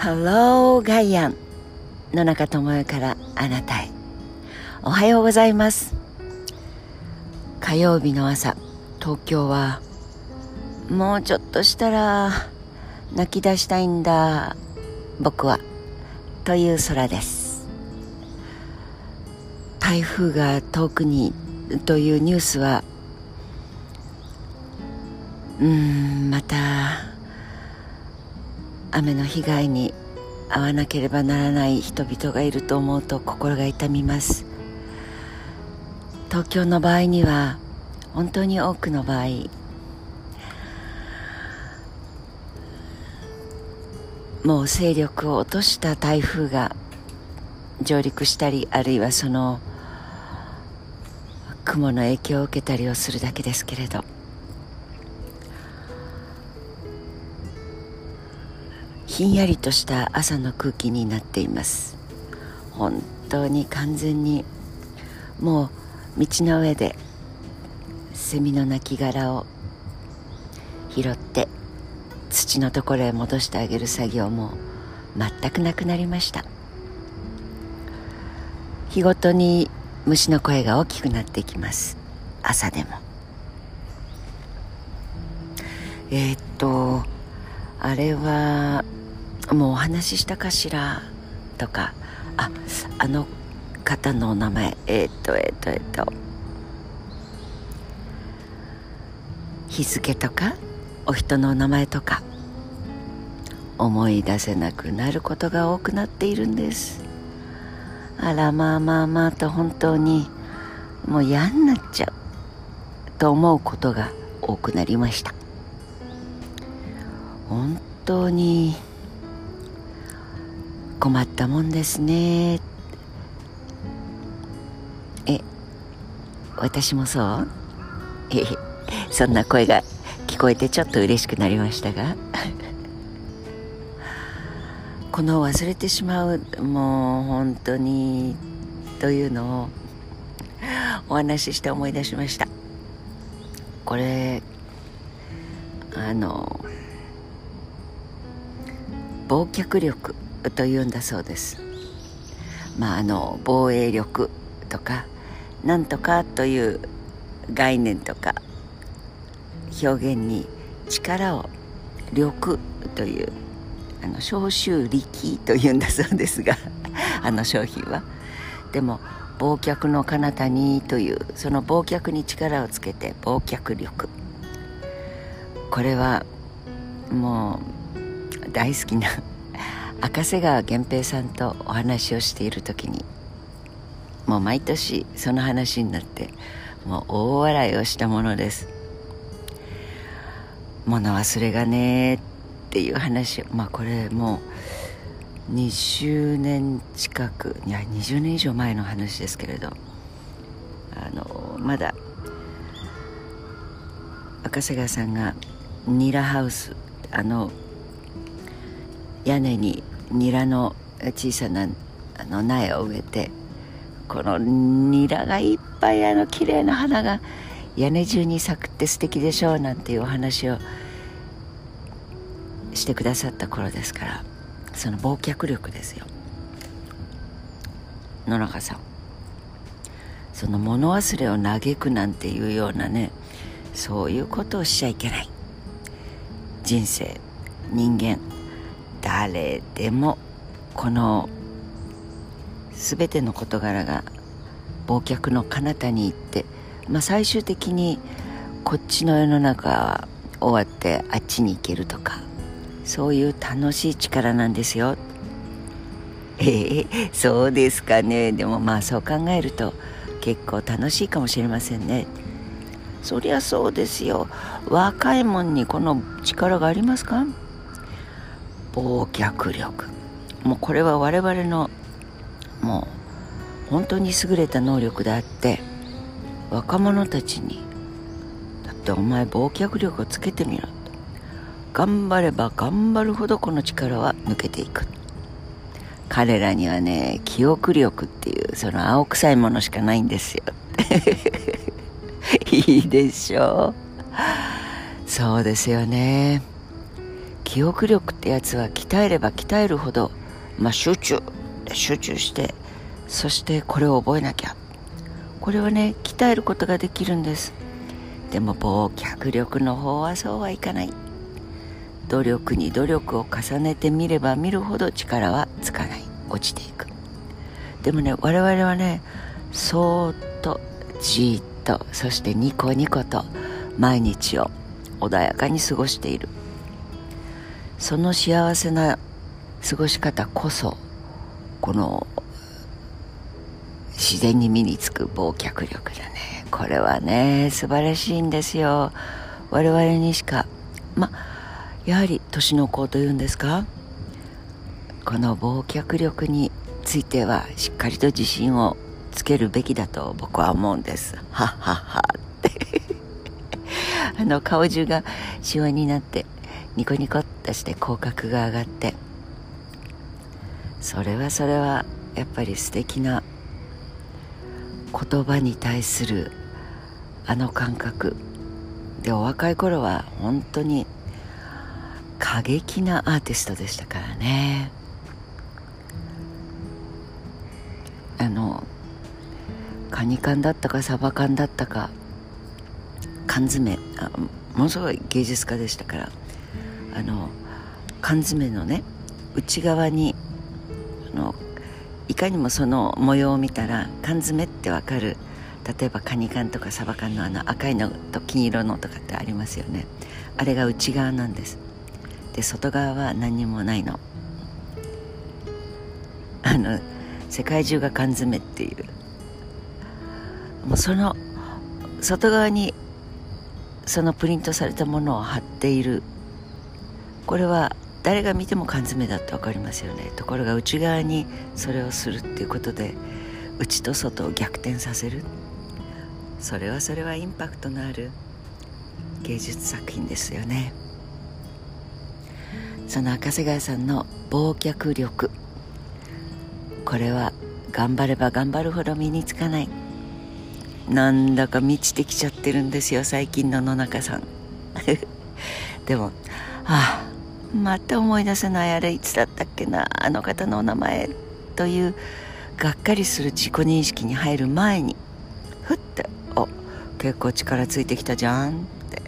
Hello ガイアン野中智代からあなたへ。おはようございます。火曜日の朝東京はもうちょっとしたら泣き出したいんだ僕はという空です。台風が遠くにというニュースはうんまた雨の被害に遭わなければならない人々がいると思うと心が痛みます。東京の場合には本当に多くの場合もう勢力を落とした台風が上陸したりあるいはその雲の影響を受けたりをするだけですけれど。ひんやりとした朝の空気になっています。本当に完全にもう道の上でセミの亡骸を拾って土のところへ戻してあげる作業も全くなくなりました。日ごとに虫の声が大きくなってきます。朝でも。えー、っとあれはもうお話ししたかしら？とか。ああの方のお名前。えー、っとえー、っとえっと。日付とかお人のお名前とか。思い出せなくなることが多くなっているんです。あらまあまあまあと本当にもう嫌になっちゃうと思うことが多くなりました。本当に困ったもんですね。え私もそう？えそんな声が聞こえてちょっと嬉しくなりましたが？この忘れてしまうもう本当にというのをお話しして思い出しました。これあの忘却力。というんだそうです。まああの防衛力とかなんとかという概念とか表現に力を力というあの消臭力というんだそうですが あの商品は。でも忘却の彼方にというその忘却に力をつけて忘却力。これはもう大好きな赤瀬川源平さんとお話をしている時にもう毎年その話になってもう大笑いをしたものです。物忘れがねっていう話まあこれもう20年近くいや20年以上前の話ですけれどあのまだ赤瀬川さんがニラハウスあの屋根にニラの小さなあの苗を植えてこのニラがいっぱいあの綺麗な花が屋根中に咲くって素敵でしょうなんていうお話をしてくださった頃ですからその忘却力ですよ。野中さん。その物忘れを嘆くなんていうようなねそういうことをしちゃいけない。人生人間。誰でもこの全ての事柄が忘却の彼方に行って、まあ、最終的にこっちの世の中は終わってあっちに行けるとかそういう楽しい力なんですよ。えー、そうですかね。でもまあそう考えると結構楽しいかもしれませんね。そりゃそうですよ。若いもんにこの力がありますか？忘却力。もうこれは我々のもう本当に優れた能力であって若者たちにだってお前忘却力をつけてみろと。頑張れば頑張るほどこの力は抜けていく。彼らにはね記憶力っていうその青臭いものしかないんですよ。いいでしょう。そうですよね。記憶力ってやつは鍛えれば鍛えるほど、まあ、集中集中してそしてこれを覚えなきゃ。これはね鍛えることができるんです。でも忘却力の方はそうはいかない。努力に努力を重ねてみれば見るほど力はつかない。落ちていく。でもね我々はねそーっとじーっとそしてニコニコと毎日を穏やかに過ごしている。その幸せな過ごし方こそこの自然に身につく忘却力だね。これはね素晴らしいんですよ。我々にしかまあやはり年の子というんですか？この忘却力についてはしっかりと自信をつけるべきだと僕は思うんです。はっはっはって。あの顔中がシワになってニコニコっとして口角が上がって。それはそれはやっぱり素敵な言葉に対するあの感覚。でお若い頃は本当に過激なアーティストでしたからね。あのカニ缶だったかサバ缶だったか缶詰ものすごい芸術家でしたから。あの缶詰のね内側にあのいかにもその模様を見たら缶詰ってわかる例えばカニ缶とかサバ缶のあの赤いのと金色のとかってありますよね。あれが内側なんです。で外側は何にもないの。あの世界中が缶詰っていう。もうその外側にそのプリントされたものを貼っているこれは誰が見ても缶詰だって分かりますよね。ところが内側にそれをするっていうことで内と外を逆転させる。それはそれはインパクトのある芸術作品ですよね。その赤瀬川さんの忘却力。これは頑張れば頑張るほど身につかない。なんだか満ちてきちゃってるんですよ最近の野中さん。でもああまた思い出せないあれいつだったっけな。あの方のお名前というがっかりする自己認識に入る前にふってお結構力ついてきたじゃんって。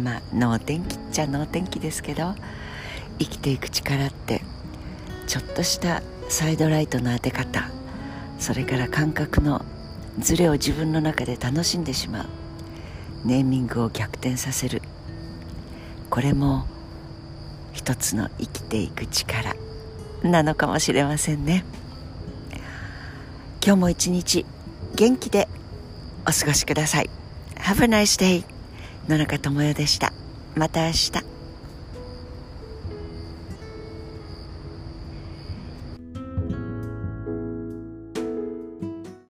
まあ能天気っちゃ能天気ですけど生きていく力ってちょっとしたサイドライトの当て方それから感覚のズレを自分の中で楽しんでしまう。ネーミングを逆転させる。これも一つの生きていく力なのかもしれませんね。今日も一日元気でお過ごしください。Have a nice day 野中智代でした。また明日。